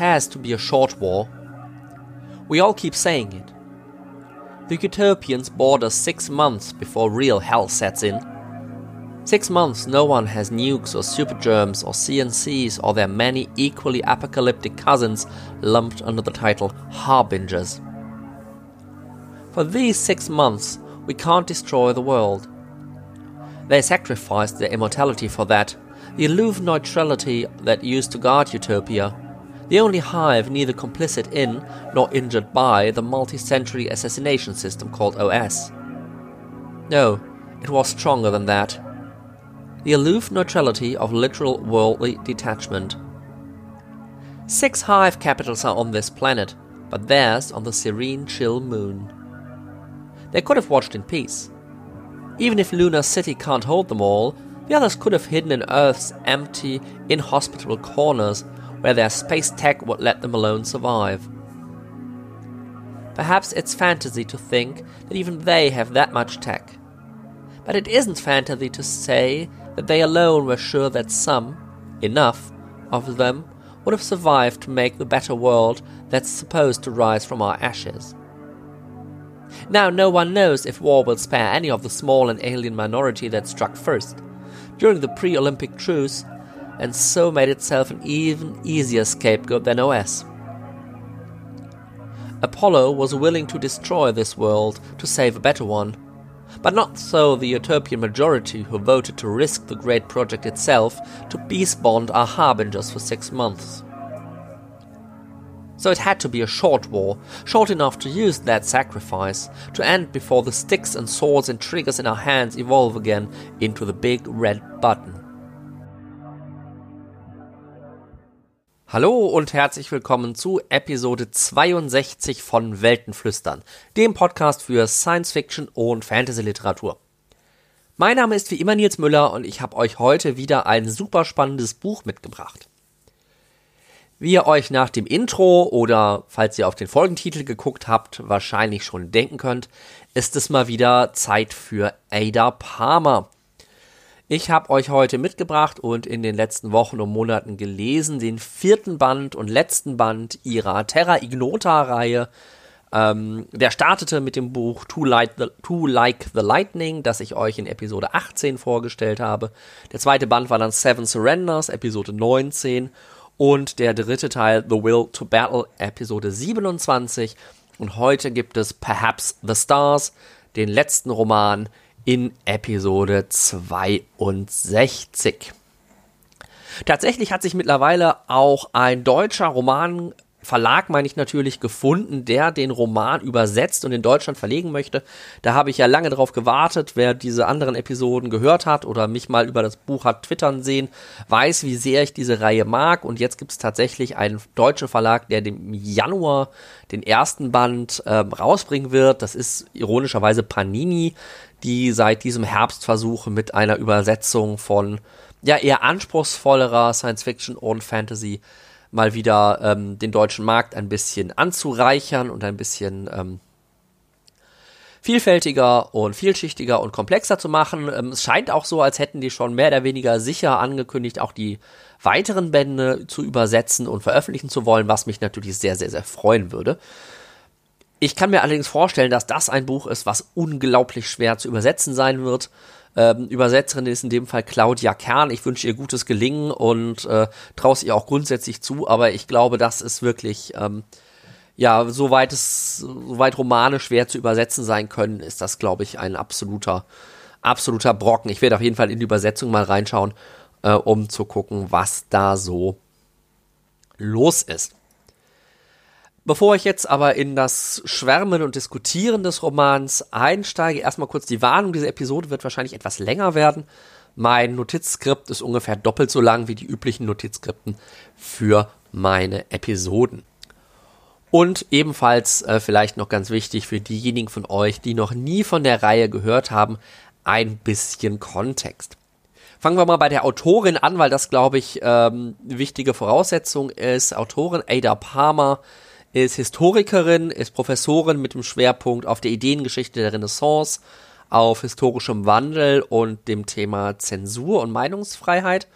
has to be a short war. We all keep saying it. The utopians board us six months before real hell sets in. Six months no one has nukes or super germs or CNCs or their many equally apocalyptic cousins lumped under the title Harbingers. For these six months, we can't destroy the world. They sacrificed their immortality for that, the aloof neutrality that used to guard Utopia, the only hive neither complicit in nor injured by the multi century assassination system called OS. No, it was stronger than that. The aloof neutrality of literal worldly detachment. Six hive capitals are on this planet, but theirs on the serene, chill moon. They could have watched in peace. Even if Lunar City can't hold them all, the others could have hidden in Earth's empty, inhospitable corners where their space tech would let them alone survive. Perhaps it's fantasy to think that even they have that much tech. But it isn't fantasy to say that they alone were sure that some, enough, of them would have survived to make the better world that's supposed to rise from our ashes. Now, no one knows if war will spare any of the small and alien minority that struck first during the pre Olympic truce, and so made itself an even easier scapegoat than OS. Apollo was willing to destroy this world to save a better one, but not so the utopian majority who voted to risk the great project itself to peace bond our harbingers for six months. So it had to be a short war, short enough to use that sacrifice, to end before the sticks and swords and triggers in our hands evolve again into the big red button. Hallo und herzlich willkommen zu Episode 62 von Weltenflüstern, dem Podcast für Science Fiction und Fantasy Literatur. Mein Name ist wie immer Nils Müller und ich habe euch heute wieder ein super spannendes Buch mitgebracht. Wie ihr euch nach dem Intro oder falls ihr auf den Folgentitel geguckt habt, wahrscheinlich schon denken könnt, ist es mal wieder Zeit für Ada Palmer. Ich habe euch heute mitgebracht und in den letzten Wochen und Monaten gelesen den vierten Band und letzten Band ihrer Terra Ignota-Reihe. Ähm, der startete mit dem Buch Too, Light the, Too Like the Lightning, das ich euch in Episode 18 vorgestellt habe. Der zweite Band war dann Seven Surrenders, Episode 19 und der dritte Teil The Will to Battle Episode 27 und heute gibt es Perhaps the Stars, den letzten Roman in Episode 62. Tatsächlich hat sich mittlerweile auch ein deutscher Roman Verlag, meine ich natürlich, gefunden, der den Roman übersetzt und in Deutschland verlegen möchte. Da habe ich ja lange darauf gewartet. Wer diese anderen Episoden gehört hat oder mich mal über das Buch hat twittern sehen, weiß, wie sehr ich diese Reihe mag. Und jetzt gibt es tatsächlich einen deutschen Verlag, der im Januar den ersten Band äh, rausbringen wird. Das ist ironischerweise Panini, die seit diesem Herbst versuchen mit einer Übersetzung von ja eher anspruchsvollerer Science Fiction und Fantasy mal wieder ähm, den deutschen Markt ein bisschen anzureichern und ein bisschen ähm, vielfältiger und vielschichtiger und komplexer zu machen. Ähm, es scheint auch so, als hätten die schon mehr oder weniger sicher angekündigt, auch die weiteren Bände zu übersetzen und veröffentlichen zu wollen, was mich natürlich sehr, sehr, sehr freuen würde. Ich kann mir allerdings vorstellen, dass das ein Buch ist, was unglaublich schwer zu übersetzen sein wird. Ähm, Übersetzerin ist in dem Fall Claudia Kern. Ich wünsche ihr gutes Gelingen und äh, traue es ihr auch grundsätzlich zu, aber ich glaube, das ist wirklich, ähm, ja, soweit es, soweit Romane schwer zu übersetzen sein können, ist das, glaube ich, ein absoluter, absoluter Brocken. Ich werde auf jeden Fall in die Übersetzung mal reinschauen, äh, um zu gucken, was da so los ist. Bevor ich jetzt aber in das Schwärmen und Diskutieren des Romans einsteige, erstmal kurz die Warnung. Diese Episode wird wahrscheinlich etwas länger werden. Mein Notizskript ist ungefähr doppelt so lang wie die üblichen Notizskripten für meine Episoden. Und ebenfalls äh, vielleicht noch ganz wichtig für diejenigen von euch, die noch nie von der Reihe gehört haben, ein bisschen Kontext. Fangen wir mal bei der Autorin an, weil das, glaube ich, ähm, wichtige Voraussetzung ist. Autorin Ada Palmer ist Historikerin, ist Professorin mit dem Schwerpunkt auf der Ideengeschichte der Renaissance, auf historischem Wandel und dem Thema Zensur und Meinungsfreiheit.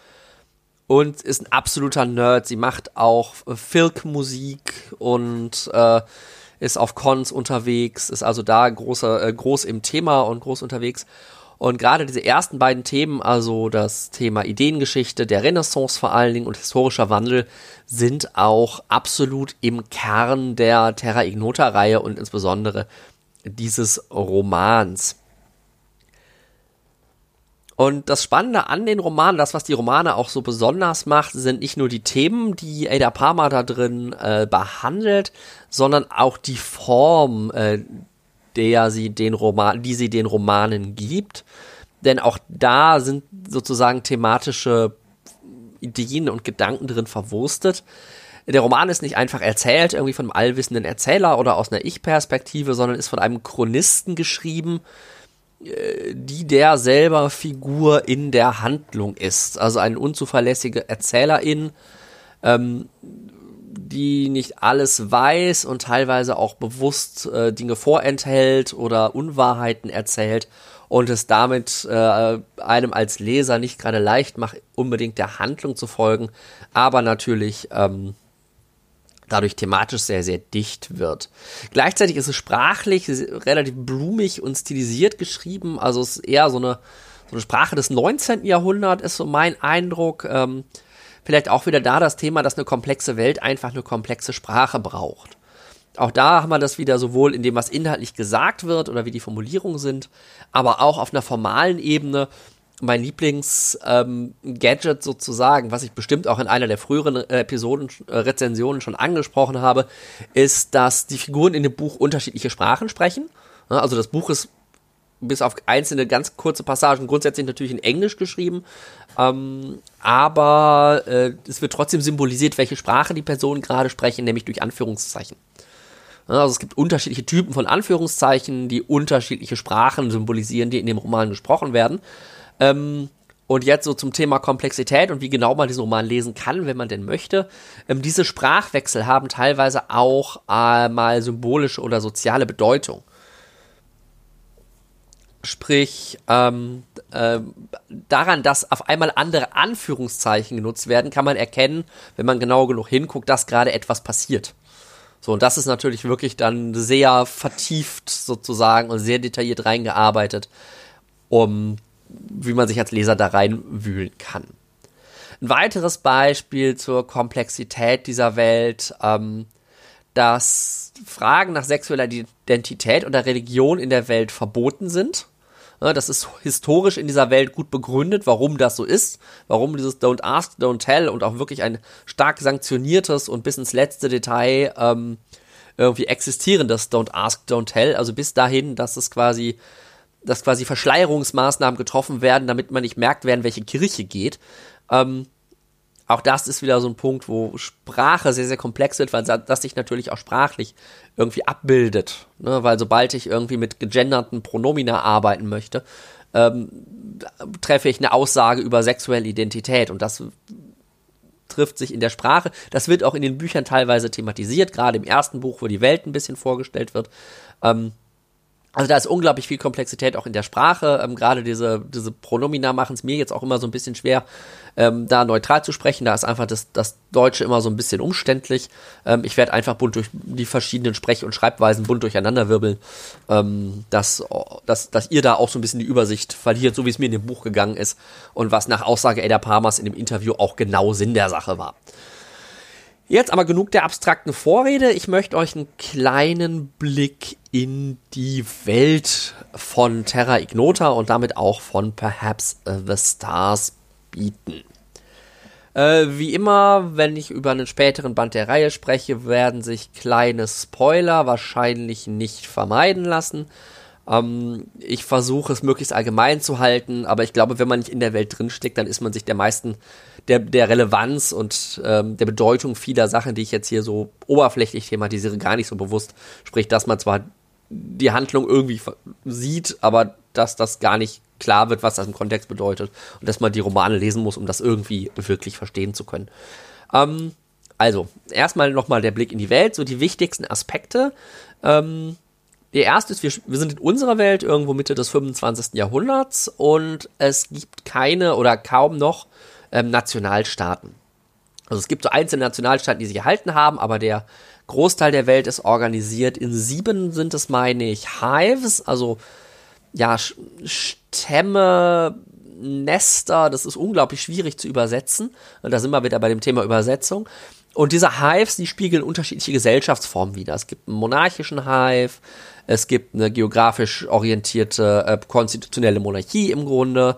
und ist ein absoluter Nerd. Sie macht auch Filk-Musik und äh, ist auf Cons unterwegs, ist also da großer, äh, groß im Thema und groß unterwegs. Und gerade diese ersten beiden Themen, also das Thema Ideengeschichte, der Renaissance vor allen Dingen und historischer Wandel, sind auch absolut im Kern der Terra Ignota-Reihe und insbesondere dieses Romans. Und das Spannende an den Romanen, das, was die Romane auch so besonders macht, sind nicht nur die Themen, die Ada Palmer da drin äh, behandelt, sondern auch die Form, äh, der sie den Roman, die sie den Romanen gibt. Denn auch da sind sozusagen thematische Ideen und Gedanken drin verwurstet. Der Roman ist nicht einfach erzählt, irgendwie von einem allwissenden Erzähler oder aus einer Ich-Perspektive, sondern ist von einem Chronisten geschrieben, äh, die der selber Figur in der Handlung ist. Also eine unzuverlässige Erzählerin, ähm, die nicht alles weiß und teilweise auch bewusst äh, Dinge vorenthält oder Unwahrheiten erzählt und es damit äh, einem als Leser nicht gerade leicht macht, unbedingt der Handlung zu folgen, aber natürlich ähm, dadurch thematisch sehr, sehr dicht wird. Gleichzeitig ist es sprachlich relativ blumig und stilisiert geschrieben, also es ist eher so eine, so eine Sprache des 19. Jahrhunderts, ist so mein Eindruck. Ähm, vielleicht auch wieder da das Thema, dass eine komplexe Welt einfach eine komplexe Sprache braucht. Auch da haben wir das wieder sowohl in dem, was inhaltlich gesagt wird oder wie die Formulierungen sind, aber auch auf einer formalen Ebene, mein Lieblings-Gadget ähm, sozusagen, was ich bestimmt auch in einer der früheren äh, Episoden, äh, Rezensionen schon angesprochen habe, ist, dass die Figuren in dem Buch unterschiedliche Sprachen sprechen. Also das Buch ist bis auf einzelne ganz kurze Passagen grundsätzlich natürlich in Englisch geschrieben, ähm, aber äh, es wird trotzdem symbolisiert, welche Sprache die Personen gerade sprechen, nämlich durch Anführungszeichen. Also es gibt unterschiedliche Typen von Anführungszeichen, die unterschiedliche Sprachen symbolisieren, die in dem Roman gesprochen werden. Ähm, und jetzt so zum Thema Komplexität und wie genau man diesen Roman lesen kann, wenn man denn möchte. Ähm, diese Sprachwechsel haben teilweise auch äh, mal symbolische oder soziale Bedeutung. Sprich, ähm, äh, daran, dass auf einmal andere Anführungszeichen genutzt werden, kann man erkennen, wenn man genau genug hinguckt, dass gerade etwas passiert. So, und das ist natürlich wirklich dann sehr vertieft sozusagen und sehr detailliert reingearbeitet, um wie man sich als Leser da reinwühlen kann. Ein weiteres Beispiel zur Komplexität dieser Welt, ähm, dass Fragen nach sexueller Identität oder Religion in der Welt verboten sind. Ja, das ist historisch in dieser Welt gut begründet, warum das so ist, warum dieses Don't Ask, Don't Tell und auch wirklich ein stark sanktioniertes und bis ins letzte Detail ähm, irgendwie existierendes Don't Ask, Don't Tell, also bis dahin, dass es quasi dass quasi Verschleierungsmaßnahmen getroffen werden, damit man nicht merkt, wer in welche Kirche geht. Ähm, auch das ist wieder so ein Punkt, wo Sprache sehr, sehr komplex wird, weil das sich natürlich auch sprachlich irgendwie abbildet. Ne? Weil sobald ich irgendwie mit gegenderten Pronomina arbeiten möchte, ähm, treffe ich eine Aussage über sexuelle Identität und das trifft sich in der Sprache. Das wird auch in den Büchern teilweise thematisiert, gerade im ersten Buch, wo die Welt ein bisschen vorgestellt wird. Ähm, also da ist unglaublich viel Komplexität auch in der Sprache. Ähm, Gerade diese, diese Pronomina machen es mir jetzt auch immer so ein bisschen schwer, ähm, da neutral zu sprechen. Da ist einfach das, das Deutsche immer so ein bisschen umständlich. Ähm, ich werde einfach bunt durch die verschiedenen Sprech- und Schreibweisen bunt durcheinanderwirbeln, ähm, dass, dass, dass ihr da auch so ein bisschen die Übersicht verliert, so wie es mir in dem Buch gegangen ist und was nach Aussage Ada Palmers in dem Interview auch genau Sinn der Sache war. Jetzt aber genug der abstrakten Vorrede. Ich möchte euch einen kleinen Blick in die Welt von Terra Ignota und damit auch von Perhaps the Stars bieten. Äh, wie immer, wenn ich über einen späteren Band der Reihe spreche, werden sich kleine Spoiler wahrscheinlich nicht vermeiden lassen. Ähm, ich versuche es möglichst allgemein zu halten, aber ich glaube, wenn man nicht in der Welt drinsteckt, dann ist man sich der meisten der, der Relevanz und ähm, der Bedeutung vieler Sachen, die ich jetzt hier so oberflächlich thematisiere, gar nicht so bewusst. Sprich, dass man zwar die Handlung irgendwie sieht, aber dass das gar nicht klar wird, was das im Kontext bedeutet und dass man die Romane lesen muss, um das irgendwie wirklich verstehen zu können. Ähm, also, erstmal nochmal der Blick in die Welt, so die wichtigsten Aspekte. Ähm, der erste ist, wir, wir sind in unserer Welt irgendwo Mitte des 25. Jahrhunderts und es gibt keine oder kaum noch ähm, Nationalstaaten. Also es gibt so einzelne Nationalstaaten, die sich erhalten haben, aber der Großteil der Welt ist organisiert. In sieben sind es, meine ich, Hives, also ja, Stämme, Nester, das ist unglaublich schwierig zu übersetzen. Und da sind wir wieder bei dem Thema Übersetzung. Und diese Hives, die spiegeln unterschiedliche Gesellschaftsformen wider. Es gibt einen monarchischen Hive, es gibt eine geografisch orientierte äh, konstitutionelle Monarchie im Grunde.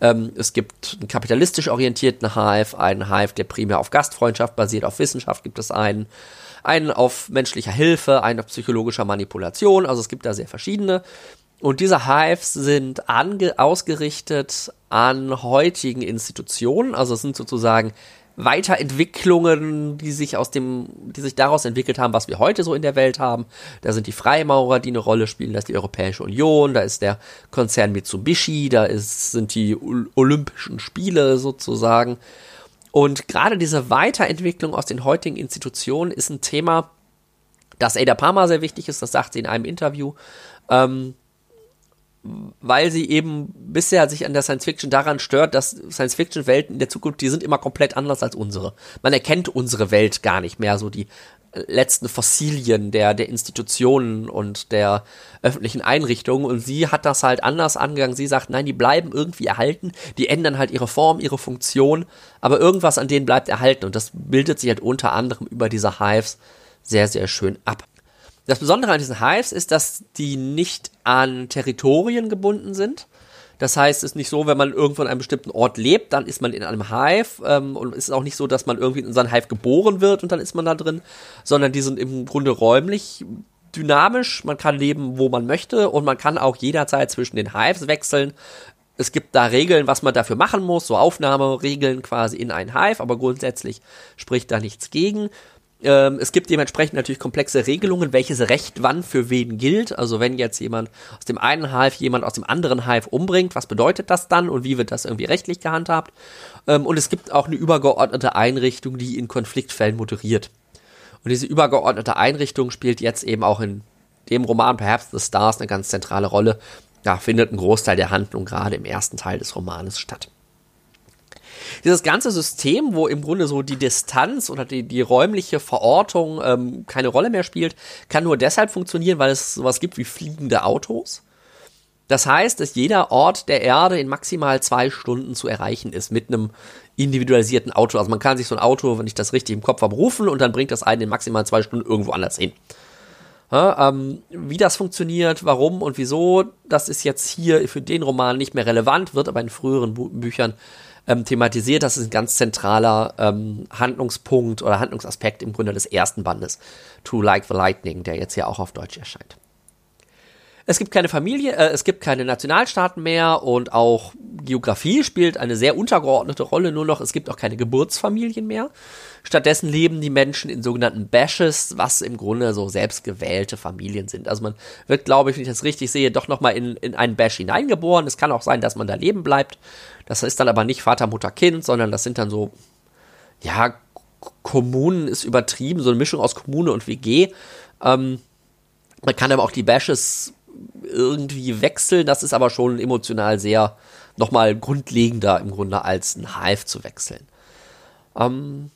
Ähm, es gibt einen kapitalistisch orientierten Hive, einen Hive, der primär auf Gastfreundschaft basiert, auf Wissenschaft gibt es einen, einen auf menschlicher Hilfe, einen auf psychologischer Manipulation. Also es gibt da sehr verschiedene. Und diese Hives sind ausgerichtet an heutigen Institutionen, also es sind sozusagen Weiterentwicklungen, die sich aus dem, die sich daraus entwickelt haben, was wir heute so in der Welt haben. Da sind die Freimaurer, die eine Rolle spielen, da ist die Europäische Union, da ist der Konzern Mitsubishi, da ist, sind die Olympischen Spiele sozusagen. Und gerade diese Weiterentwicklung aus den heutigen Institutionen ist ein Thema, das Ada Palmer sehr wichtig ist, das sagt sie in einem Interview. Ähm, weil sie eben bisher sich an der Science Fiction daran stört, dass Science Fiction Welten in der Zukunft, die sind immer komplett anders als unsere. Man erkennt unsere Welt gar nicht mehr, so die äh, letzten Fossilien der, der Institutionen und der öffentlichen Einrichtungen und sie hat das halt anders angegangen. Sie sagt, nein, die bleiben irgendwie erhalten, die ändern halt ihre Form, ihre Funktion, aber irgendwas an denen bleibt erhalten und das bildet sich halt unter anderem über diese Hives sehr, sehr schön ab. Das Besondere an diesen Hives ist, dass die nicht an Territorien gebunden sind. Das heißt, es ist nicht so, wenn man irgendwo an einem bestimmten Ort lebt, dann ist man in einem Hive ähm, und es ist auch nicht so, dass man irgendwie in so einem Hive geboren wird und dann ist man da drin, sondern die sind im Grunde räumlich dynamisch. Man kann leben, wo man möchte und man kann auch jederzeit zwischen den Hives wechseln. Es gibt da Regeln, was man dafür machen muss, so Aufnahmeregeln quasi in ein Hive, aber grundsätzlich spricht da nichts gegen. Ähm, es gibt dementsprechend natürlich komplexe Regelungen, welches Recht wann für wen gilt. Also wenn jetzt jemand aus dem einen Hive jemand aus dem anderen Hive umbringt, was bedeutet das dann und wie wird das irgendwie rechtlich gehandhabt? Ähm, und es gibt auch eine übergeordnete Einrichtung, die in Konfliktfällen moderiert. Und diese übergeordnete Einrichtung spielt jetzt eben auch in dem Roman Perhaps the Stars eine ganz zentrale Rolle. Da findet ein Großteil der Handlung gerade im ersten Teil des Romanes statt. Dieses ganze System, wo im Grunde so die Distanz oder die, die räumliche Verortung ähm, keine Rolle mehr spielt, kann nur deshalb funktionieren, weil es sowas gibt wie fliegende Autos. Das heißt, dass jeder Ort der Erde in maximal zwei Stunden zu erreichen ist mit einem individualisierten Auto. Also man kann sich so ein Auto, wenn ich das richtig im Kopf habe, rufen und dann bringt das einen in maximal zwei Stunden irgendwo anders hin. Ja, ähm, wie das funktioniert, warum und wieso, das ist jetzt hier für den Roman nicht mehr relevant, wird aber in früheren Bu Büchern ähm, thematisiert. Das ist ein ganz zentraler ähm, Handlungspunkt oder Handlungsaspekt im Grunde des ersten Bandes, To Like the Lightning, der jetzt ja auch auf Deutsch erscheint. Es gibt keine Familie, äh, es gibt keine Nationalstaaten mehr und auch Geografie spielt eine sehr untergeordnete Rolle nur noch. Es gibt auch keine Geburtsfamilien mehr. Stattdessen leben die Menschen in sogenannten Bashes, was im Grunde so selbstgewählte Familien sind. Also man wird, glaube ich, wenn ich das richtig sehe, doch nochmal in, in einen Bash hineingeboren. Es kann auch sein, dass man da leben bleibt. Das ist dann aber nicht Vater, Mutter, Kind, sondern das sind dann so, ja, Kommunen ist übertrieben, so eine Mischung aus Kommune und WG. Ähm, man kann aber auch die Bashes irgendwie wechseln. Das ist aber schon emotional sehr nochmal grundlegender im Grunde als ein Hive zu wechseln. Ähm,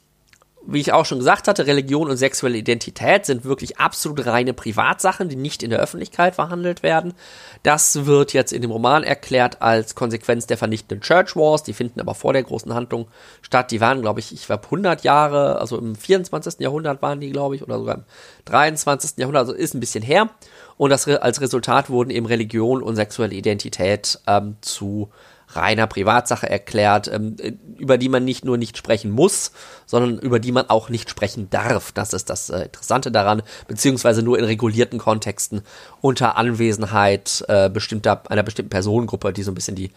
wie ich auch schon gesagt hatte, Religion und sexuelle Identität sind wirklich absolut reine Privatsachen, die nicht in der Öffentlichkeit verhandelt werden. Das wird jetzt in dem Roman erklärt als Konsequenz der vernichtenden Church Wars. Die finden aber vor der großen Handlung statt. Die waren, glaube ich, ich glaube 100 Jahre, also im 24. Jahrhundert waren die, glaube ich, oder sogar im 23. Jahrhundert, also ist ein bisschen her. Und das, als Resultat wurden eben Religion und sexuelle Identität ähm, zu reiner Privatsache erklärt, ähm, über die man nicht nur nicht sprechen muss, sondern über die man auch nicht sprechen darf. Das ist das äh, Interessante daran, beziehungsweise nur in regulierten Kontexten unter Anwesenheit äh, bestimmter, einer bestimmten Personengruppe, die so ein bisschen die,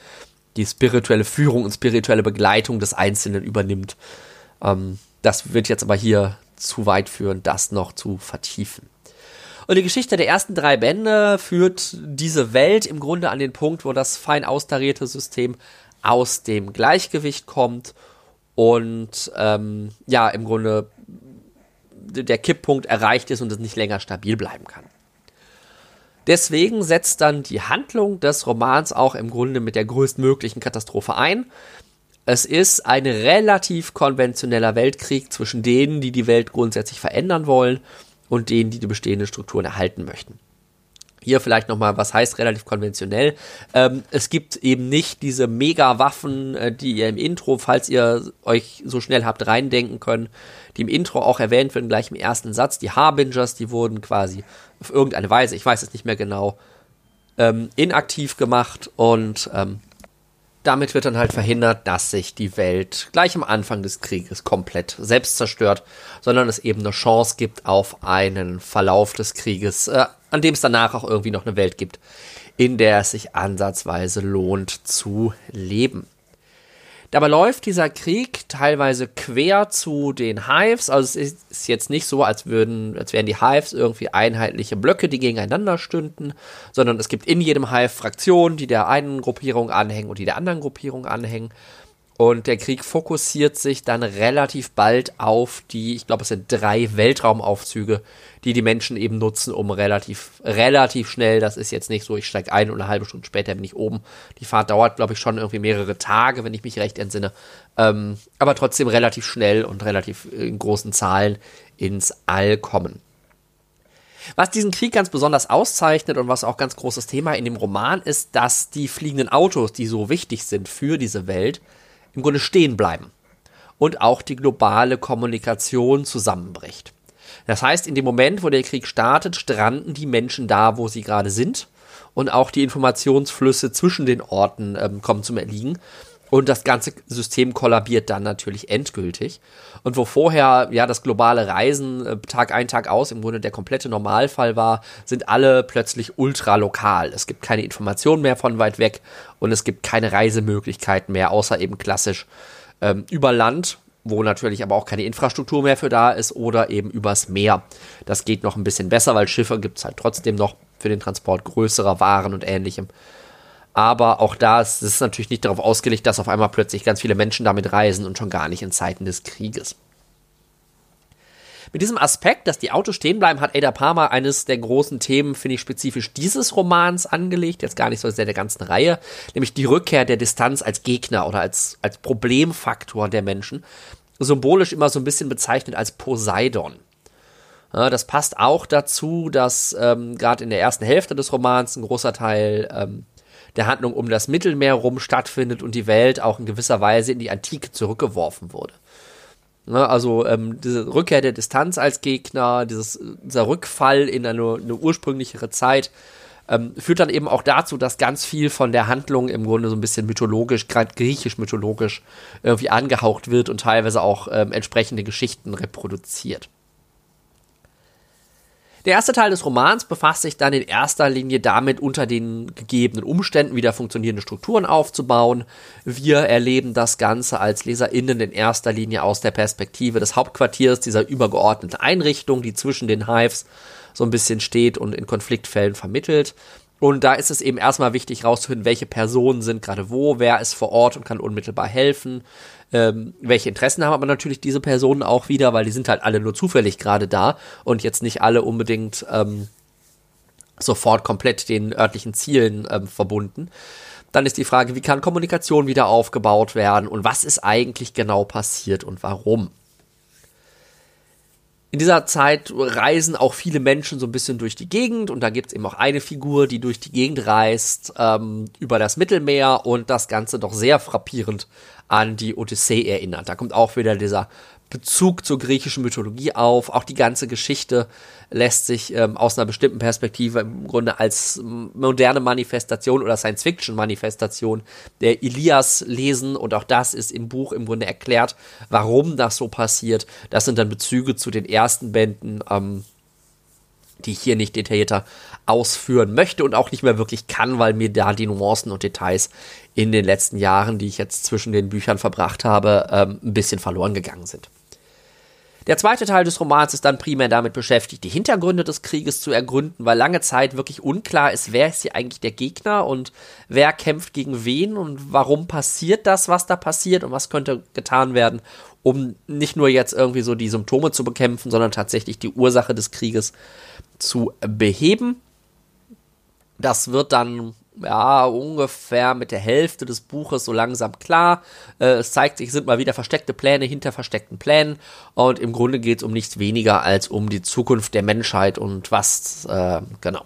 die spirituelle Führung und spirituelle Begleitung des Einzelnen übernimmt. Ähm, das wird jetzt aber hier zu weit führen, das noch zu vertiefen. Und die Geschichte der ersten drei Bände führt diese Welt im Grunde an den Punkt, wo das fein austarierte System aus dem Gleichgewicht kommt und ähm, ja, im Grunde der Kipppunkt erreicht ist und es nicht länger stabil bleiben kann. Deswegen setzt dann die Handlung des Romans auch im Grunde mit der größtmöglichen Katastrophe ein. Es ist ein relativ konventioneller Weltkrieg zwischen denen, die die Welt grundsätzlich verändern wollen und denen, die die bestehenden Strukturen erhalten möchten. Hier vielleicht nochmal, was heißt relativ konventionell? Ähm, es gibt eben nicht diese Mega-Waffen, äh, die ihr im Intro, falls ihr euch so schnell habt reindenken können, die im Intro auch erwähnt werden, gleich im ersten Satz. Die Harbingers, die wurden quasi auf irgendeine Weise, ich weiß es nicht mehr genau, ähm, inaktiv gemacht und ähm, damit wird dann halt verhindert, dass sich die Welt gleich am Anfang des Krieges komplett selbst zerstört, sondern es eben eine Chance gibt auf einen Verlauf des Krieges, äh, an dem es danach auch irgendwie noch eine Welt gibt, in der es sich ansatzweise lohnt zu leben. Dabei läuft dieser Krieg teilweise quer zu den Hives. Also es ist jetzt nicht so, als würden, als wären die Hives irgendwie einheitliche Blöcke, die gegeneinander stünden, sondern es gibt in jedem Hive Fraktionen, die der einen Gruppierung anhängen und die der anderen Gruppierung anhängen. Und der Krieg fokussiert sich dann relativ bald auf die, ich glaube, es sind drei Weltraumaufzüge, die die Menschen eben nutzen, um relativ, relativ schnell, das ist jetzt nicht so, ich steige ein und eine halbe Stunde später bin ich oben. Die Fahrt dauert, glaube ich, schon irgendwie mehrere Tage, wenn ich mich recht entsinne. Ähm, aber trotzdem relativ schnell und relativ in großen Zahlen ins All kommen. Was diesen Krieg ganz besonders auszeichnet und was auch ganz großes Thema in dem Roman ist, dass die fliegenden Autos, die so wichtig sind für diese Welt, im Grunde stehen bleiben und auch die globale Kommunikation zusammenbricht. Das heißt, in dem Moment, wo der Krieg startet, stranden die Menschen da, wo sie gerade sind und auch die Informationsflüsse zwischen den Orten ähm, kommen zum Erliegen. Und das ganze System kollabiert dann natürlich endgültig. Und wo vorher ja das globale Reisen äh, Tag ein, Tag aus im Grunde der komplette Normalfall war, sind alle plötzlich ultra lokal. Es gibt keine Informationen mehr von weit weg und es gibt keine Reisemöglichkeiten mehr, außer eben klassisch ähm, über Land, wo natürlich aber auch keine Infrastruktur mehr für da ist, oder eben übers Meer. Das geht noch ein bisschen besser, weil Schiffe gibt es halt trotzdem noch für den Transport größerer Waren und ähnlichem. Aber auch da ist es natürlich nicht darauf ausgelegt, dass auf einmal plötzlich ganz viele Menschen damit reisen und schon gar nicht in Zeiten des Krieges. Mit diesem Aspekt, dass die Autos stehen bleiben, hat Ada Palmer eines der großen Themen, finde ich, spezifisch dieses Romans angelegt, jetzt gar nicht so sehr der ganzen Reihe, nämlich die Rückkehr der Distanz als Gegner oder als, als Problemfaktor der Menschen, symbolisch immer so ein bisschen bezeichnet als Poseidon. Ja, das passt auch dazu, dass ähm, gerade in der ersten Hälfte des Romans ein großer Teil ähm, der Handlung um das Mittelmeer rum stattfindet und die Welt auch in gewisser Weise in die Antike zurückgeworfen wurde. Ne, also ähm, diese Rückkehr der Distanz als Gegner, dieses, dieser Rückfall in eine, eine ursprünglichere Zeit, ähm, führt dann eben auch dazu, dass ganz viel von der Handlung im Grunde so ein bisschen mythologisch, gerade griechisch-mythologisch irgendwie angehaucht wird und teilweise auch ähm, entsprechende Geschichten reproduziert. Der erste Teil des Romans befasst sich dann in erster Linie damit, unter den gegebenen Umständen wieder funktionierende Strukturen aufzubauen. Wir erleben das Ganze als LeserInnen in erster Linie aus der Perspektive des Hauptquartiers dieser übergeordneten Einrichtung, die zwischen den Hives so ein bisschen steht und in Konfliktfällen vermittelt. Und da ist es eben erstmal wichtig rauszufinden, welche Personen sind gerade wo, wer ist vor Ort und kann unmittelbar helfen, ähm, welche Interessen haben aber natürlich diese Personen auch wieder, weil die sind halt alle nur zufällig gerade da und jetzt nicht alle unbedingt ähm, sofort komplett den örtlichen Zielen ähm, verbunden. Dann ist die Frage, wie kann Kommunikation wieder aufgebaut werden und was ist eigentlich genau passiert und warum? In dieser Zeit reisen auch viele Menschen so ein bisschen durch die Gegend und da gibt es eben auch eine Figur, die durch die Gegend reist ähm, über das Mittelmeer und das Ganze doch sehr frappierend an die Odyssee erinnert. Da kommt auch wieder dieser Bezug zur griechischen Mythologie auf. Auch die ganze Geschichte lässt sich ähm, aus einer bestimmten Perspektive im Grunde als moderne Manifestation oder Science-Fiction-Manifestation der Ilias lesen. Und auch das ist im Buch im Grunde erklärt, warum das so passiert. Das sind dann Bezüge zu den ersten Bänden. Ähm, die ich hier nicht detaillierter ausführen möchte und auch nicht mehr wirklich kann, weil mir da die Nuancen und Details in den letzten Jahren, die ich jetzt zwischen den Büchern verbracht habe, ähm, ein bisschen verloren gegangen sind. Der zweite Teil des Romans ist dann primär damit beschäftigt, die Hintergründe des Krieges zu ergründen, weil lange Zeit wirklich unklar ist, wer ist hier eigentlich der Gegner und wer kämpft gegen wen und warum passiert das, was da passiert und was könnte getan werden, um nicht nur jetzt irgendwie so die Symptome zu bekämpfen, sondern tatsächlich die Ursache des Krieges zu beheben. Das wird dann ja, ungefähr mit der Hälfte des Buches so langsam klar. Äh, es zeigt sich, sind mal wieder versteckte Pläne hinter versteckten Plänen. Und im Grunde geht es um nichts weniger als um die Zukunft der Menschheit und was, äh, genau.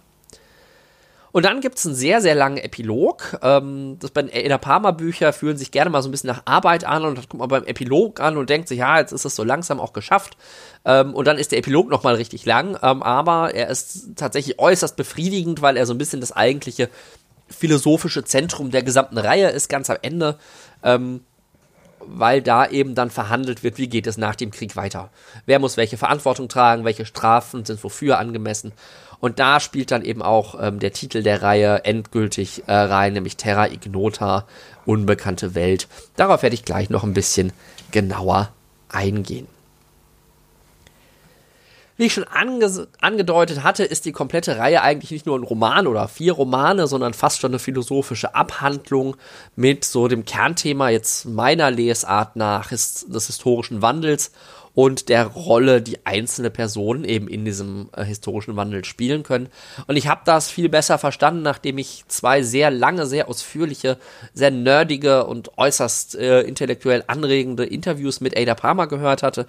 Und dann gibt es einen sehr, sehr langen Epilog. Ähm, das bei den Palmer Bücher fühlen sich gerne mal so ein bisschen nach Arbeit an und das guckt man beim Epilog an und denkt sich, ja, jetzt ist es so langsam auch geschafft. Ähm, und dann ist der Epilog nochmal richtig lang, ähm, aber er ist tatsächlich äußerst befriedigend, weil er so ein bisschen das eigentliche philosophische Zentrum der gesamten Reihe ist, ganz am Ende. Ähm, weil da eben dann verhandelt wird, wie geht es nach dem Krieg weiter. Wer muss welche Verantwortung tragen, welche Strafen sind wofür angemessen. Und da spielt dann eben auch ähm, der Titel der Reihe endgültig äh, rein, nämlich Terra Ignota, unbekannte Welt. Darauf werde ich gleich noch ein bisschen genauer eingehen. Wie ich schon ange angedeutet hatte, ist die komplette Reihe eigentlich nicht nur ein Roman oder vier Romane, sondern fast schon eine philosophische Abhandlung mit so dem Kernthema jetzt meiner Lesart nach des historischen Wandels und der Rolle, die einzelne Personen eben in diesem äh, historischen Wandel spielen können. Und ich habe das viel besser verstanden, nachdem ich zwei sehr lange, sehr ausführliche, sehr nerdige und äußerst äh, intellektuell anregende Interviews mit Ada Palmer gehört hatte.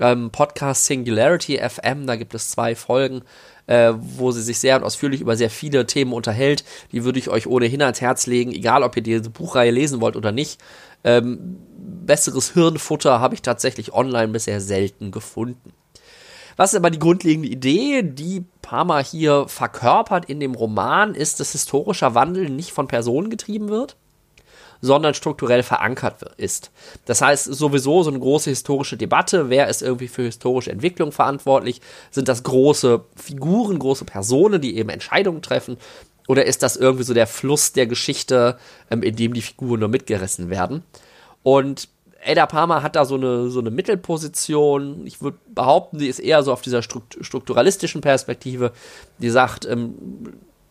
Ähm, Podcast Singularity FM, da gibt es zwei Folgen, äh, wo sie sich sehr und ausführlich über sehr viele Themen unterhält. Die würde ich euch ohnehin ans Herz legen, egal ob ihr diese Buchreihe lesen wollt oder nicht. Ähm, besseres Hirnfutter habe ich tatsächlich online bisher selten gefunden. Was ist aber die grundlegende Idee, die Parma hier verkörpert in dem Roman, ist, dass historischer Wandel nicht von Personen getrieben wird, sondern strukturell verankert ist. Das heißt, sowieso so eine große historische Debatte, wer ist irgendwie für historische Entwicklung verantwortlich? Sind das große Figuren, große Personen, die eben Entscheidungen treffen? Oder ist das irgendwie so der Fluss der Geschichte, ähm, in dem die Figuren nur mitgerissen werden? Und Ada Palmer hat da so eine, so eine Mittelposition. Ich würde behaupten, sie ist eher so auf dieser strukturalistischen Perspektive, die sagt, ähm,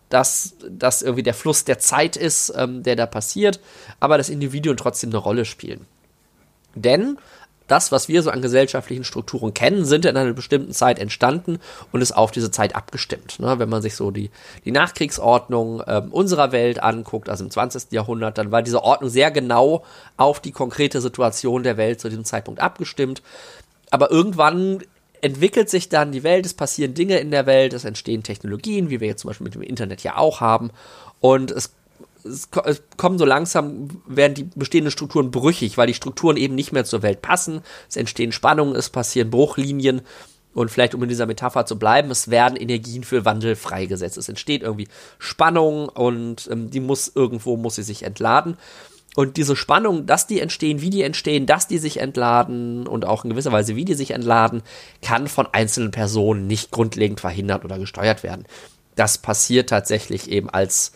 dass das irgendwie der Fluss der Zeit ist, ähm, der da passiert, aber das Individuum trotzdem eine Rolle spielen. Denn das, was wir so an gesellschaftlichen Strukturen kennen, sind in einer bestimmten Zeit entstanden und ist auf diese Zeit abgestimmt. Ne? Wenn man sich so die, die Nachkriegsordnung äh, unserer Welt anguckt, also im 20. Jahrhundert, dann war diese Ordnung sehr genau auf die konkrete Situation der Welt zu diesem Zeitpunkt abgestimmt. Aber irgendwann entwickelt sich dann die Welt, es passieren Dinge in der Welt, es entstehen Technologien, wie wir jetzt zum Beispiel mit dem Internet ja auch haben. Und es es, kommen so langsam, werden die bestehenden Strukturen brüchig, weil die Strukturen eben nicht mehr zur Welt passen. Es entstehen Spannungen, es passieren Bruchlinien. Und vielleicht, um in dieser Metapher zu bleiben, es werden Energien für Wandel freigesetzt. Es entsteht irgendwie Spannung und ähm, die muss irgendwo, muss sie sich entladen. Und diese Spannung, dass die entstehen, wie die entstehen, dass die sich entladen und auch in gewisser Weise, wie die sich entladen, kann von einzelnen Personen nicht grundlegend verhindert oder gesteuert werden. Das passiert tatsächlich eben als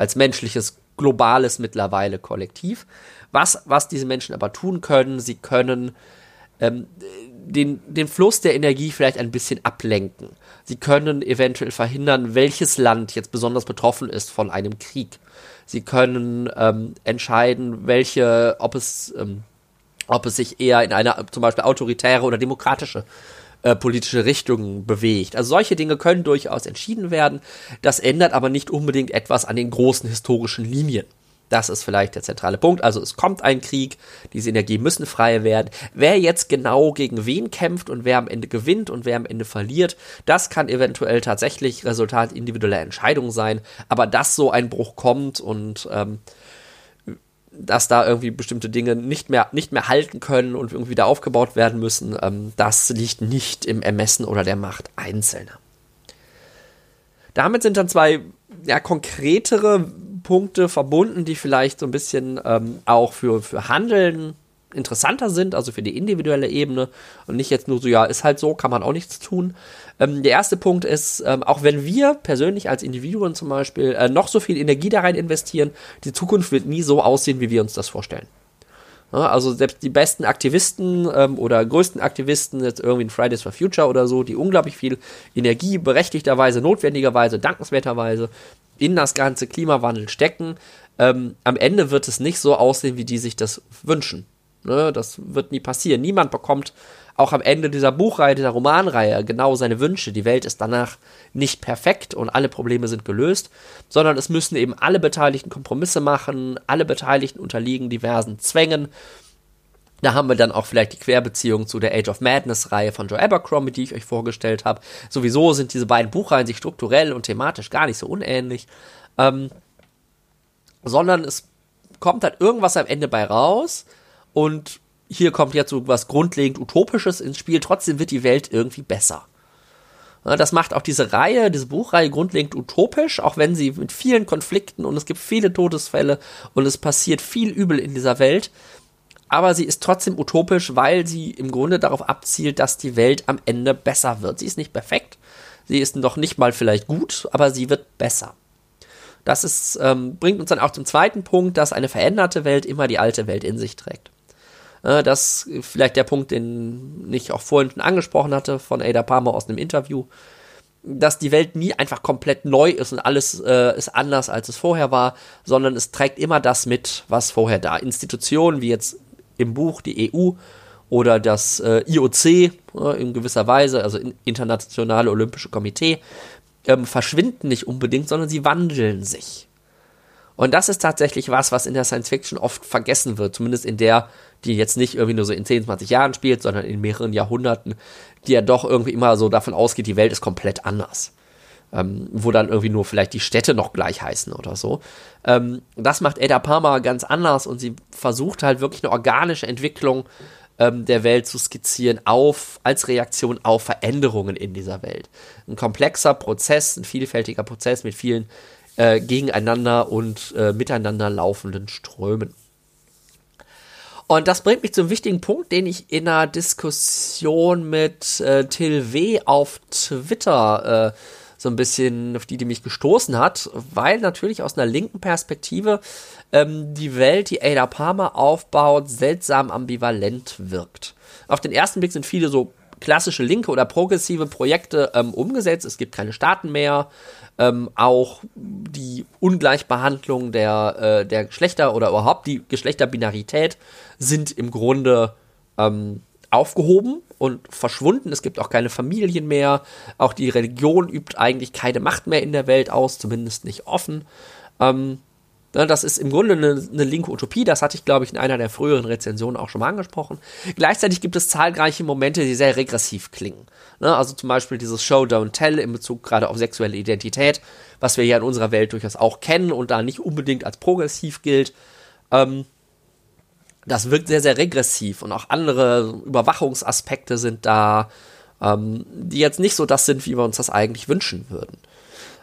als menschliches, globales mittlerweile Kollektiv. Was, was diese Menschen aber tun können, sie können ähm, den, den Fluss der Energie vielleicht ein bisschen ablenken. Sie können eventuell verhindern, welches Land jetzt besonders betroffen ist von einem Krieg. Sie können ähm, entscheiden, welche, ob es, ähm, ob es sich eher in eine zum Beispiel autoritäre oder demokratische äh, politische Richtungen bewegt. Also solche Dinge können durchaus entschieden werden. Das ändert aber nicht unbedingt etwas an den großen historischen Linien. Das ist vielleicht der zentrale Punkt. Also es kommt ein Krieg, diese Energien müssen frei werden. Wer jetzt genau gegen wen kämpft und wer am Ende gewinnt und wer am Ende verliert, das kann eventuell tatsächlich Resultat individueller Entscheidungen sein. Aber dass so ein Bruch kommt und ähm, dass da irgendwie bestimmte Dinge nicht mehr, nicht mehr halten können und irgendwie wieder aufgebaut werden müssen, ähm, das liegt nicht im Ermessen oder der Macht Einzelner. Damit sind dann zwei ja, konkretere Punkte verbunden, die vielleicht so ein bisschen ähm, auch für, für Handeln interessanter sind, also für die individuelle Ebene und nicht jetzt nur so, ja, ist halt so, kann man auch nichts tun. Ähm, der erste Punkt ist, ähm, auch wenn wir persönlich als Individuen zum Beispiel äh, noch so viel Energie da rein investieren, die Zukunft wird nie so aussehen, wie wir uns das vorstellen. Also selbst die besten Aktivisten ähm, oder größten Aktivisten, jetzt irgendwie in Fridays for Future oder so, die unglaublich viel Energie berechtigterweise, notwendigerweise, dankenswerterweise in das ganze Klimawandel stecken, ähm, am Ende wird es nicht so aussehen, wie die sich das wünschen. Ne? Das wird nie passieren. Niemand bekommt auch am Ende dieser Buchreihe, dieser Romanreihe genau seine Wünsche. Die Welt ist danach nicht perfekt und alle Probleme sind gelöst, sondern es müssen eben alle Beteiligten Kompromisse machen, alle Beteiligten unterliegen diversen Zwängen. Da haben wir dann auch vielleicht die Querbeziehung zu der Age of Madness Reihe von Joe Abercrombie, die ich euch vorgestellt habe. Sowieso sind diese beiden Buchreihen sich strukturell und thematisch gar nicht so unähnlich, ähm, sondern es kommt halt irgendwas am Ende bei raus und hier kommt jetzt so was grundlegend Utopisches ins Spiel, trotzdem wird die Welt irgendwie besser. Das macht auch diese Reihe, diese Buchreihe grundlegend utopisch, auch wenn sie mit vielen Konflikten und es gibt viele Todesfälle und es passiert viel Übel in dieser Welt. Aber sie ist trotzdem utopisch, weil sie im Grunde darauf abzielt, dass die Welt am Ende besser wird. Sie ist nicht perfekt, sie ist noch nicht mal vielleicht gut, aber sie wird besser. Das ist, ähm, bringt uns dann auch zum zweiten Punkt, dass eine veränderte Welt immer die alte Welt in sich trägt. Äh, das vielleicht der Punkt, den ich auch vorhin schon angesprochen hatte von Ada Palmer aus einem Interview, dass die Welt nie einfach komplett neu ist und alles äh, ist anders, als es vorher war, sondern es trägt immer das mit, was vorher da. Institutionen wie jetzt im Buch die EU oder das äh, IOC äh, in gewisser Weise, also Internationale Olympische Komitee, ähm, verschwinden nicht unbedingt, sondern sie wandeln sich. Und das ist tatsächlich was, was in der Science Fiction oft vergessen wird, zumindest in der, die jetzt nicht irgendwie nur so in 10, 20 Jahren spielt, sondern in mehreren Jahrhunderten, die ja doch irgendwie immer so davon ausgeht, die Welt ist komplett anders. Ähm, wo dann irgendwie nur vielleicht die Städte noch gleich heißen oder so. Ähm, das macht Ada Palmer ganz anders und sie versucht halt wirklich eine organische Entwicklung ähm, der Welt zu skizzieren auf, als Reaktion auf Veränderungen in dieser Welt. Ein komplexer Prozess, ein vielfältiger Prozess mit vielen äh, gegeneinander und äh, miteinander laufenden Strömen. Und das bringt mich zum wichtigen Punkt, den ich in einer Diskussion mit äh, Till W. auf Twitter äh, so ein bisschen, auf die, die mich gestoßen hat, weil natürlich aus einer linken Perspektive ähm, die Welt, die Ada Palmer aufbaut, seltsam ambivalent wirkt. Auf den ersten Blick sind viele so klassische linke oder progressive Projekte ähm, umgesetzt. Es gibt keine Staaten mehr. Ähm, auch die Ungleichbehandlung der, äh, der Geschlechter oder überhaupt die Geschlechterbinarität sind im Grunde ähm, aufgehoben und verschwunden. Es gibt auch keine Familien mehr. Auch die Religion übt eigentlich keine Macht mehr in der Welt aus, zumindest nicht offen. Ähm, das ist im Grunde eine, eine, linke Utopie, das hatte ich, glaube ich, in einer der früheren Rezensionen auch schon mal angesprochen. Gleichzeitig gibt es zahlreiche Momente, die sehr regressiv klingen. Ne, also zum Beispiel dieses Show, Don't Tell in Bezug gerade auf sexuelle Identität, was wir ja in unserer Welt durchaus auch kennen und da nicht unbedingt als progressiv gilt. Ähm, das wirkt sehr, sehr regressiv und auch andere Überwachungsaspekte sind da, ähm, die jetzt nicht so das sind, wie wir uns das eigentlich wünschen würden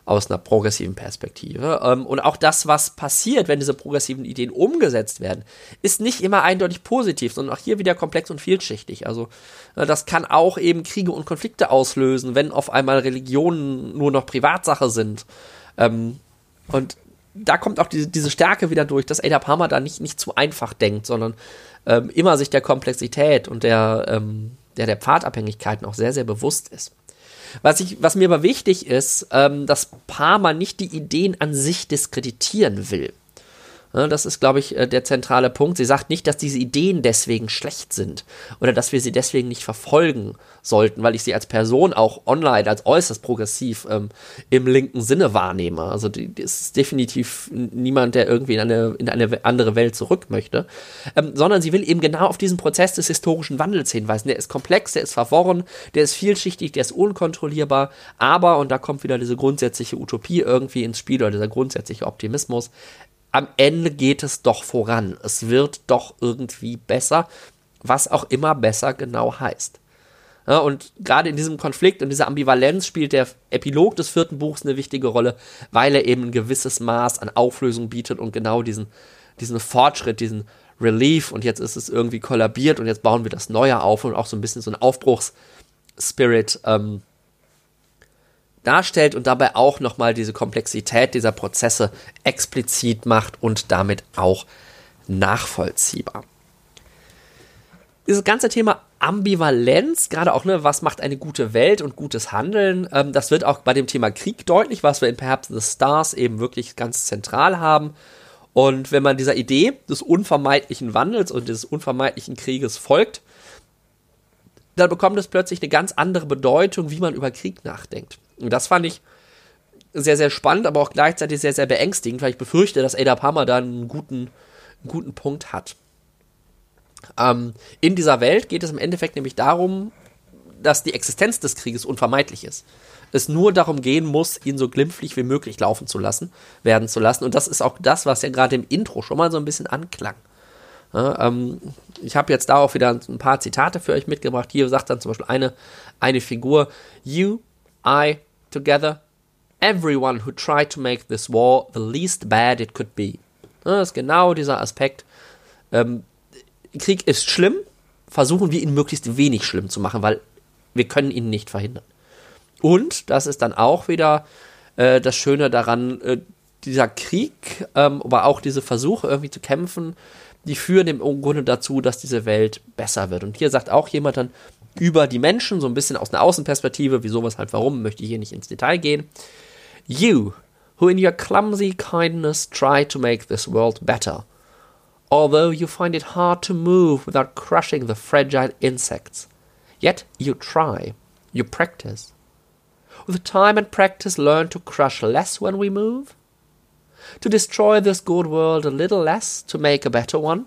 aus einer progressiven Perspektive. Ähm, und auch das, was passiert, wenn diese progressiven Ideen umgesetzt werden, ist nicht immer eindeutig positiv, sondern auch hier wieder komplex und vielschichtig. Also äh, das kann auch eben Kriege und Konflikte auslösen, wenn auf einmal Religionen nur noch Privatsache sind. Ähm, und da kommt auch diese, diese Stärke wieder durch, dass Ada Palmer da nicht, nicht zu einfach denkt, sondern ähm, immer sich der Komplexität und der, der, der Pfadabhängigkeiten auch sehr, sehr bewusst ist. Was, ich, was mir aber wichtig ist, ähm, dass Parma nicht die Ideen an sich diskreditieren will. Das ist, glaube ich, äh, der zentrale Punkt. Sie sagt nicht, dass diese Ideen deswegen schlecht sind oder dass wir sie deswegen nicht verfolgen sollten, weil ich sie als Person auch online als äußerst progressiv ähm, im linken Sinne wahrnehme. Also die, die ist definitiv niemand, der irgendwie in eine, in eine andere Welt zurück möchte, ähm, sondern sie will eben genau auf diesen Prozess des historischen Wandels hinweisen. Der ist komplex, der ist verworren, der ist vielschichtig, der ist unkontrollierbar, aber, und da kommt wieder diese grundsätzliche Utopie irgendwie ins Spiel oder dieser grundsätzliche Optimismus, am Ende geht es doch voran. Es wird doch irgendwie besser, was auch immer besser genau heißt. Ja, und gerade in diesem Konflikt und dieser Ambivalenz spielt der Epilog des vierten Buchs eine wichtige Rolle, weil er eben ein gewisses Maß an Auflösung bietet und genau diesen, diesen Fortschritt, diesen Relief und jetzt ist es irgendwie kollabiert und jetzt bauen wir das Neue auf und auch so ein bisschen so ein Aufbruchsspirit ähm, darstellt und dabei auch nochmal diese Komplexität dieser Prozesse explizit macht und damit auch nachvollziehbar. Dieses ganze Thema Ambivalenz, gerade auch, ne, was macht eine gute Welt und gutes Handeln, ähm, das wird auch bei dem Thema Krieg deutlich, was wir in Perhaps the Stars eben wirklich ganz zentral haben. Und wenn man dieser Idee des unvermeidlichen Wandels und des unvermeidlichen Krieges folgt, dann bekommt es plötzlich eine ganz andere Bedeutung, wie man über Krieg nachdenkt. Und das fand ich sehr, sehr spannend, aber auch gleichzeitig sehr, sehr beängstigend, weil ich befürchte, dass Ada Palmer da einen guten, einen guten Punkt hat. Ähm, in dieser Welt geht es im Endeffekt nämlich darum, dass die Existenz des Krieges unvermeidlich ist. Es nur darum gehen muss, ihn so glimpflich wie möglich laufen zu lassen, werden zu lassen. Und das ist auch das, was ja gerade im Intro schon mal so ein bisschen anklang. Ja, ähm, ich habe jetzt da auch wieder ein paar Zitate für euch mitgebracht. Hier sagt dann zum Beispiel eine, eine Figur: You, I, together, everyone who tried to make this war the least bad it could be. Ja, das ist genau dieser Aspekt. Ähm, Krieg ist schlimm, versuchen wir ihn möglichst wenig schlimm zu machen, weil wir können ihn nicht verhindern. Und das ist dann auch wieder äh, das Schöne daran, äh, dieser Krieg, ähm, aber auch diese Versuche irgendwie zu kämpfen, die führen im Grunde dazu, dass diese Welt besser wird. Und hier sagt auch jemand dann über die Menschen, so ein bisschen aus einer Außenperspektive, wieso, weshalb, warum, möchte ich hier nicht ins Detail gehen. You, who in your clumsy kindness try to make this world better, although you find it hard to move without crushing the fragile insects. Yet you try, you practice. With time and practice, learn to crush less when we move, to destroy this good world a little less, to make a better one.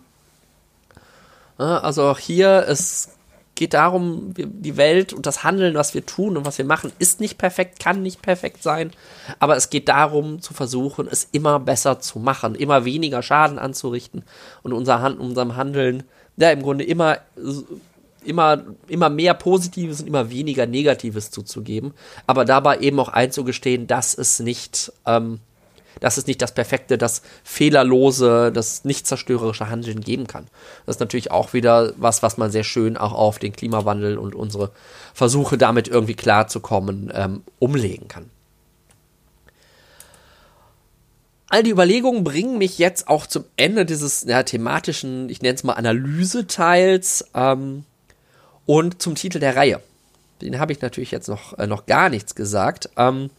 Also auch hier, es geht darum, die Welt und das Handeln, was wir tun und was wir machen, ist nicht perfekt, kann nicht perfekt sein, aber es geht darum zu versuchen, es immer besser zu machen, immer weniger Schaden anzurichten und unser Hand, unserem Handeln, ja, im Grunde immer immer, immer mehr Positives und immer weniger Negatives zuzugeben, aber dabei eben auch einzugestehen, dass es nicht, ähm, dass es nicht das perfekte, das fehlerlose, das nicht zerstörerische Handeln geben kann. Das ist natürlich auch wieder was, was man sehr schön auch auf den Klimawandel und unsere Versuche damit irgendwie klarzukommen ähm, umlegen kann. All die Überlegungen bringen mich jetzt auch zum Ende dieses ja, thematischen, ich nenne es mal Analyseteils. Ähm, und zum Titel der Reihe. Den habe ich natürlich jetzt noch, äh, noch gar nichts gesagt. Ähm,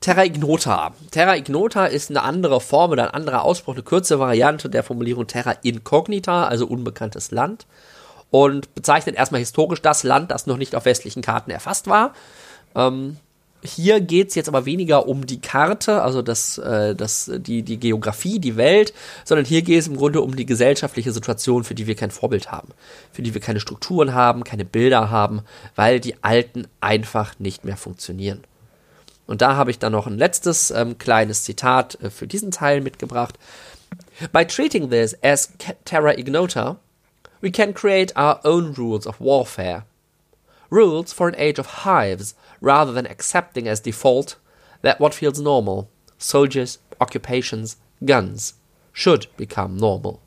Terra Ignota. Terra Ignota ist eine andere Form oder ein anderer Ausspruch, eine kurze Variante der Formulierung Terra Incognita, also unbekanntes Land. Und bezeichnet erstmal historisch das Land, das noch nicht auf westlichen Karten erfasst war. Ähm, hier geht es jetzt aber weniger um die Karte, also das, äh, das, die, die Geografie, die Welt, sondern hier geht es im Grunde um die gesellschaftliche Situation, für die wir kein Vorbild haben, für die wir keine Strukturen haben, keine Bilder haben, weil die alten einfach nicht mehr funktionieren. Und da habe ich dann noch ein letztes ähm, kleines Zitat äh, für diesen Teil mitgebracht. By treating this as terra ignota, we can create our own rules of warfare. Rules for an age of hives rather than accepting as default that what feels normal, soldiers, occupations, guns, should become normal.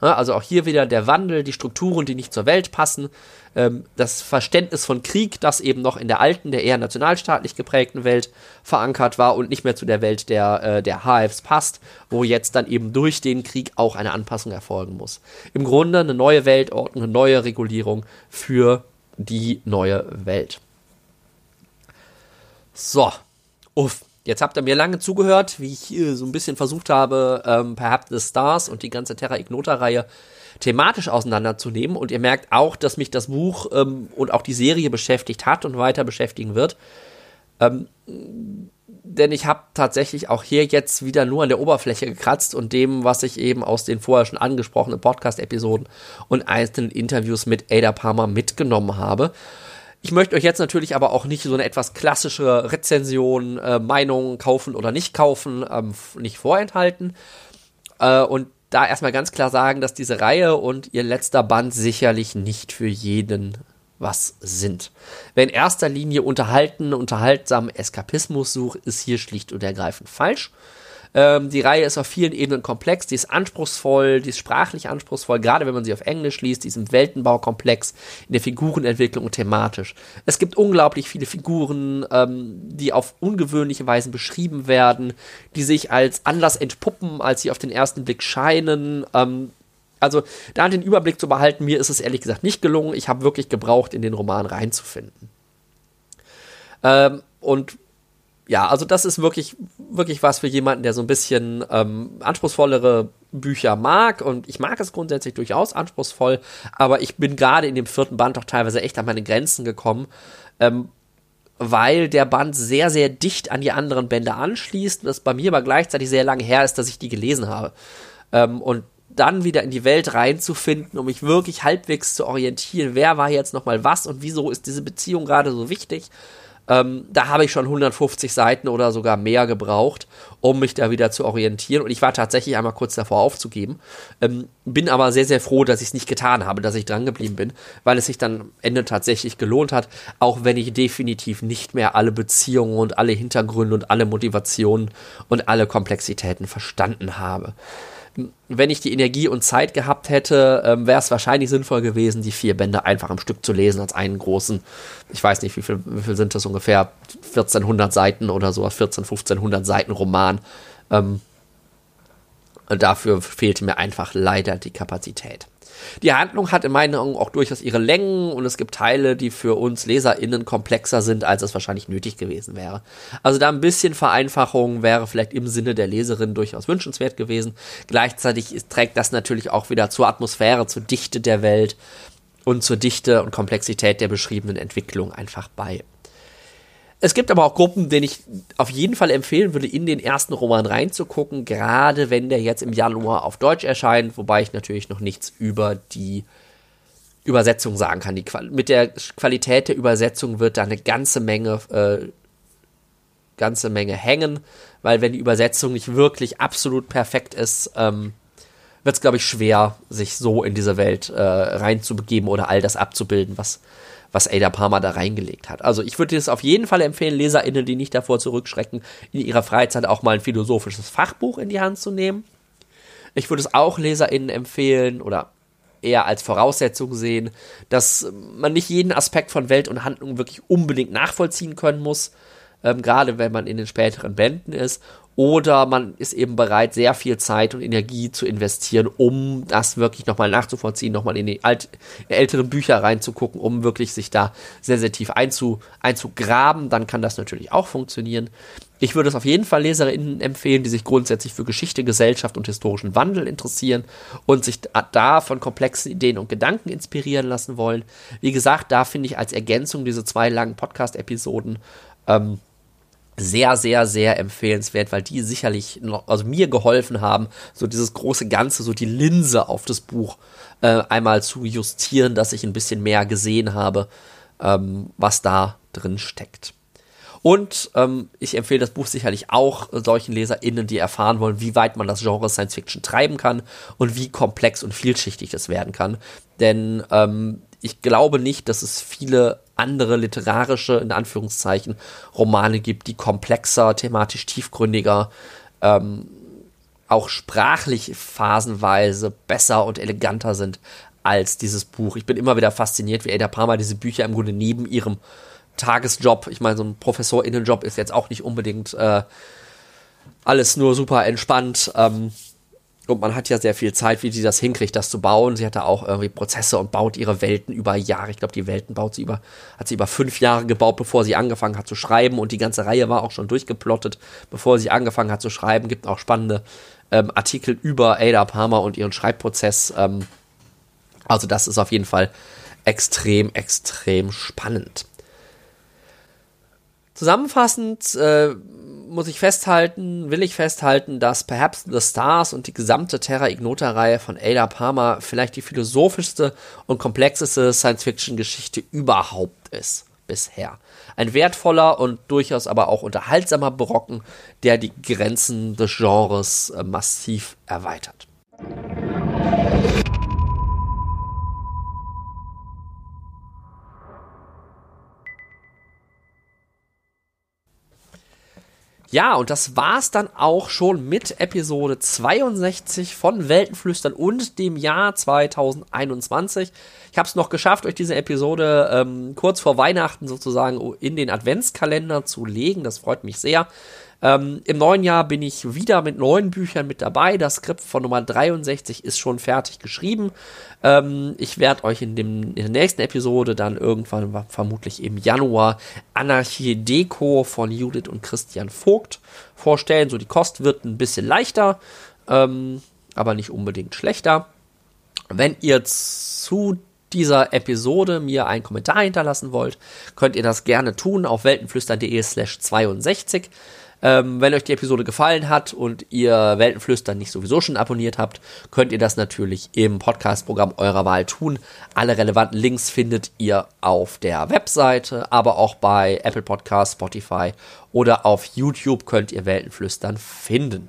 also auch hier wieder der Wandel, die Strukturen, die nicht zur Welt passen, ähm, das Verständnis von Krieg, das eben noch in der alten, der eher nationalstaatlich geprägten Welt verankert war und nicht mehr zu der Welt der, äh, der Hives passt, wo jetzt dann eben durch den Krieg auch eine Anpassung erfolgen muss. Im Grunde eine neue Weltordnung, eine neue Regulierung für die neue Welt. So, uff. Jetzt habt ihr mir lange zugehört, wie ich so ein bisschen versucht habe, ähm, Perhaps the Stars und die ganze Terra Ignota-Reihe thematisch auseinanderzunehmen. Und ihr merkt auch, dass mich das Buch ähm, und auch die Serie beschäftigt hat und weiter beschäftigen wird. Ähm, denn ich habe tatsächlich auch hier jetzt wieder nur an der Oberfläche gekratzt und dem, was ich eben aus den vorher schon angesprochenen Podcast-Episoden und einzelnen Interviews mit Ada Palmer mitgenommen habe. Ich möchte euch jetzt natürlich aber auch nicht so eine etwas klassische Rezension, äh, Meinung kaufen oder nicht kaufen, ähm, nicht vorenthalten. Äh, und da erstmal ganz klar sagen, dass diese Reihe und ihr letzter Band sicherlich nicht für jeden was sind. Wer in erster Linie unterhalten, unterhaltsamen Eskapismus sucht, ist hier schlicht und ergreifend falsch. Ähm, die Reihe ist auf vielen Ebenen komplex, die ist anspruchsvoll, die ist sprachlich anspruchsvoll, gerade wenn man sie auf Englisch liest, die ist im Weltenbau komplex, in der Figurenentwicklung und thematisch. Es gibt unglaublich viele Figuren, ähm, die auf ungewöhnliche Weisen beschrieben werden, die sich als anders entpuppen, als sie auf den ersten Blick scheinen. Ähm, also da den Überblick zu behalten, mir ist es ehrlich gesagt nicht gelungen. Ich habe wirklich gebraucht, in den Roman reinzufinden. Ähm, und ja, also das ist wirklich wirklich was für jemanden, der so ein bisschen ähm, anspruchsvollere Bücher mag. Und ich mag es grundsätzlich durchaus anspruchsvoll, aber ich bin gerade in dem vierten Band doch teilweise echt an meine Grenzen gekommen. Ähm, weil der Band sehr, sehr dicht an die anderen Bände anschließt, was bei mir aber gleichzeitig sehr lange her ist, dass ich die gelesen habe. Ähm, und dann wieder in die Welt reinzufinden, um mich wirklich halbwegs zu orientieren, wer war jetzt nochmal was und wieso ist diese Beziehung gerade so wichtig ähm, da habe ich schon 150 Seiten oder sogar mehr gebraucht, um mich da wieder zu orientieren. Und ich war tatsächlich einmal kurz davor aufzugeben. Ähm, bin aber sehr, sehr froh, dass ich es nicht getan habe, dass ich dran geblieben bin, weil es sich dann am Ende tatsächlich gelohnt hat, auch wenn ich definitiv nicht mehr alle Beziehungen und alle Hintergründe und alle Motivationen und alle Komplexitäten verstanden habe wenn ich die Energie und Zeit gehabt hätte, ähm, wäre es wahrscheinlich sinnvoll gewesen, die vier Bände einfach im Stück zu lesen, als einen großen, ich weiß nicht, wie viel, wie viel sind das ungefähr, 1400 Seiten oder so, 14, 1500 Seiten Roman. Ähm, dafür fehlte mir einfach leider die Kapazität. Die Handlung hat in meinen Augen auch durchaus ihre Längen und es gibt Teile, die für uns LeserInnen komplexer sind, als es wahrscheinlich nötig gewesen wäre. Also da ein bisschen Vereinfachung wäre vielleicht im Sinne der Leserin durchaus wünschenswert gewesen. Gleichzeitig trägt das natürlich auch wieder zur Atmosphäre, zur Dichte der Welt und zur Dichte und Komplexität der beschriebenen Entwicklung einfach bei. Es gibt aber auch Gruppen, denen ich auf jeden Fall empfehlen würde, in den ersten Roman reinzugucken, gerade wenn der jetzt im Januar auf Deutsch erscheint, wobei ich natürlich noch nichts über die Übersetzung sagen kann. Die, mit der Qualität der Übersetzung wird da eine ganze Menge, äh, ganze Menge hängen, weil wenn die Übersetzung nicht wirklich absolut perfekt ist, ähm, wird es, glaube ich, schwer, sich so in diese Welt äh, reinzubegeben oder all das abzubilden, was was Ada Palmer da reingelegt hat. Also ich würde es auf jeden Fall empfehlen, LeserInnen, die nicht davor zurückschrecken, in ihrer Freizeit auch mal ein philosophisches Fachbuch in die Hand zu nehmen. Ich würde es auch LeserInnen empfehlen oder eher als Voraussetzung sehen, dass man nicht jeden Aspekt von Welt und Handlung wirklich unbedingt nachvollziehen können muss, ähm, gerade wenn man in den späteren Bänden ist oder man ist eben bereit, sehr viel Zeit und Energie zu investieren, um das wirklich nochmal nachzuvollziehen, nochmal in die alt, älteren Bücher reinzugucken, um wirklich sich da sehr, sehr tief einzu, einzugraben. Dann kann das natürlich auch funktionieren. Ich würde es auf jeden Fall LeserInnen empfehlen, die sich grundsätzlich für Geschichte, Gesellschaft und historischen Wandel interessieren und sich da von komplexen Ideen und Gedanken inspirieren lassen wollen. Wie gesagt, da finde ich als Ergänzung diese zwei langen Podcast-Episoden ähm, sehr, sehr, sehr empfehlenswert, weil die sicherlich noch, also mir geholfen haben, so dieses große Ganze, so die Linse auf das Buch äh, einmal zu justieren, dass ich ein bisschen mehr gesehen habe, ähm, was da drin steckt. Und ähm, ich empfehle das Buch sicherlich auch solchen LeserInnen, die erfahren wollen, wie weit man das Genre Science Fiction treiben kann und wie komplex und vielschichtig es werden kann. Denn ähm, ich glaube nicht, dass es viele andere literarische, in Anführungszeichen, Romane gibt, die komplexer, thematisch tiefgründiger, ähm, auch sprachlich phasenweise besser und eleganter sind als dieses Buch. Ich bin immer wieder fasziniert, wie Ada Palmer diese Bücher im Grunde neben ihrem Tagesjob, ich meine, so ein Professorinnenjob ist jetzt auch nicht unbedingt äh, alles nur super entspannt, ähm, und man hat ja sehr viel Zeit, wie sie das hinkriegt, das zu bauen. Sie hat da auch irgendwie Prozesse und baut ihre Welten über Jahre. Ich glaube, die Welten baut sie über, hat sie über fünf Jahre gebaut, bevor sie angefangen hat zu schreiben. Und die ganze Reihe war auch schon durchgeplottet, bevor sie angefangen hat zu schreiben. Gibt auch spannende ähm, Artikel über Ada Palmer und ihren Schreibprozess. Ähm, also das ist auf jeden Fall extrem, extrem spannend. Zusammenfassend äh, muss ich festhalten, will ich festhalten, dass Perhaps the Stars und die gesamte Terra Ignota-Reihe von Ada Palmer vielleicht die philosophischste und komplexeste Science-Fiction-Geschichte überhaupt ist bisher. Ein wertvoller und durchaus aber auch unterhaltsamer Brocken, der die Grenzen des Genres äh, massiv erweitert. Ja, und das war's dann auch schon mit Episode 62 von Weltenflüstern und dem Jahr 2021. Ich habe es noch geschafft, euch diese Episode ähm, kurz vor Weihnachten sozusagen in den Adventskalender zu legen. Das freut mich sehr. Ähm, Im neuen Jahr bin ich wieder mit neuen Büchern mit dabei. Das Skript von Nummer 63 ist schon fertig geschrieben. Ähm, ich werde euch in, dem, in der nächsten Episode dann irgendwann, vermutlich im Januar, Anarchie Deko von Judith und Christian Vogt vorstellen. So, die Kost wird ein bisschen leichter, ähm, aber nicht unbedingt schlechter. Wenn ihr zu dieser Episode mir einen Kommentar hinterlassen wollt, könnt ihr das gerne tun auf weltenflüstern.de slash 62. Ähm, wenn euch die Episode gefallen hat und ihr Weltenflüstern nicht sowieso schon abonniert habt, könnt ihr das natürlich im Podcast-Programm eurer Wahl tun. Alle relevanten Links findet ihr auf der Webseite, aber auch bei Apple Podcasts, Spotify oder auf YouTube könnt ihr Weltenflüstern finden.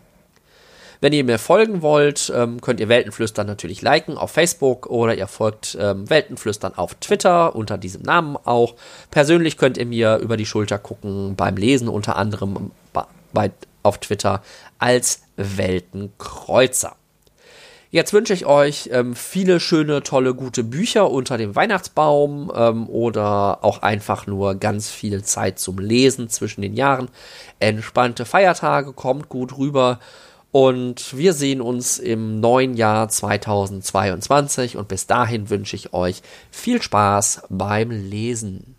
Wenn ihr mir folgen wollt, ähm, könnt ihr Weltenflüstern natürlich liken auf Facebook oder ihr folgt ähm, Weltenflüstern auf Twitter unter diesem Namen auch. Persönlich könnt ihr mir über die Schulter gucken beim Lesen unter anderem bei, auf Twitter als Weltenkreuzer. Jetzt wünsche ich euch ähm, viele schöne, tolle, gute Bücher unter dem Weihnachtsbaum ähm, oder auch einfach nur ganz viel Zeit zum Lesen zwischen den Jahren. Entspannte Feiertage, kommt gut rüber und wir sehen uns im neuen Jahr 2022 und bis dahin wünsche ich euch viel Spaß beim Lesen.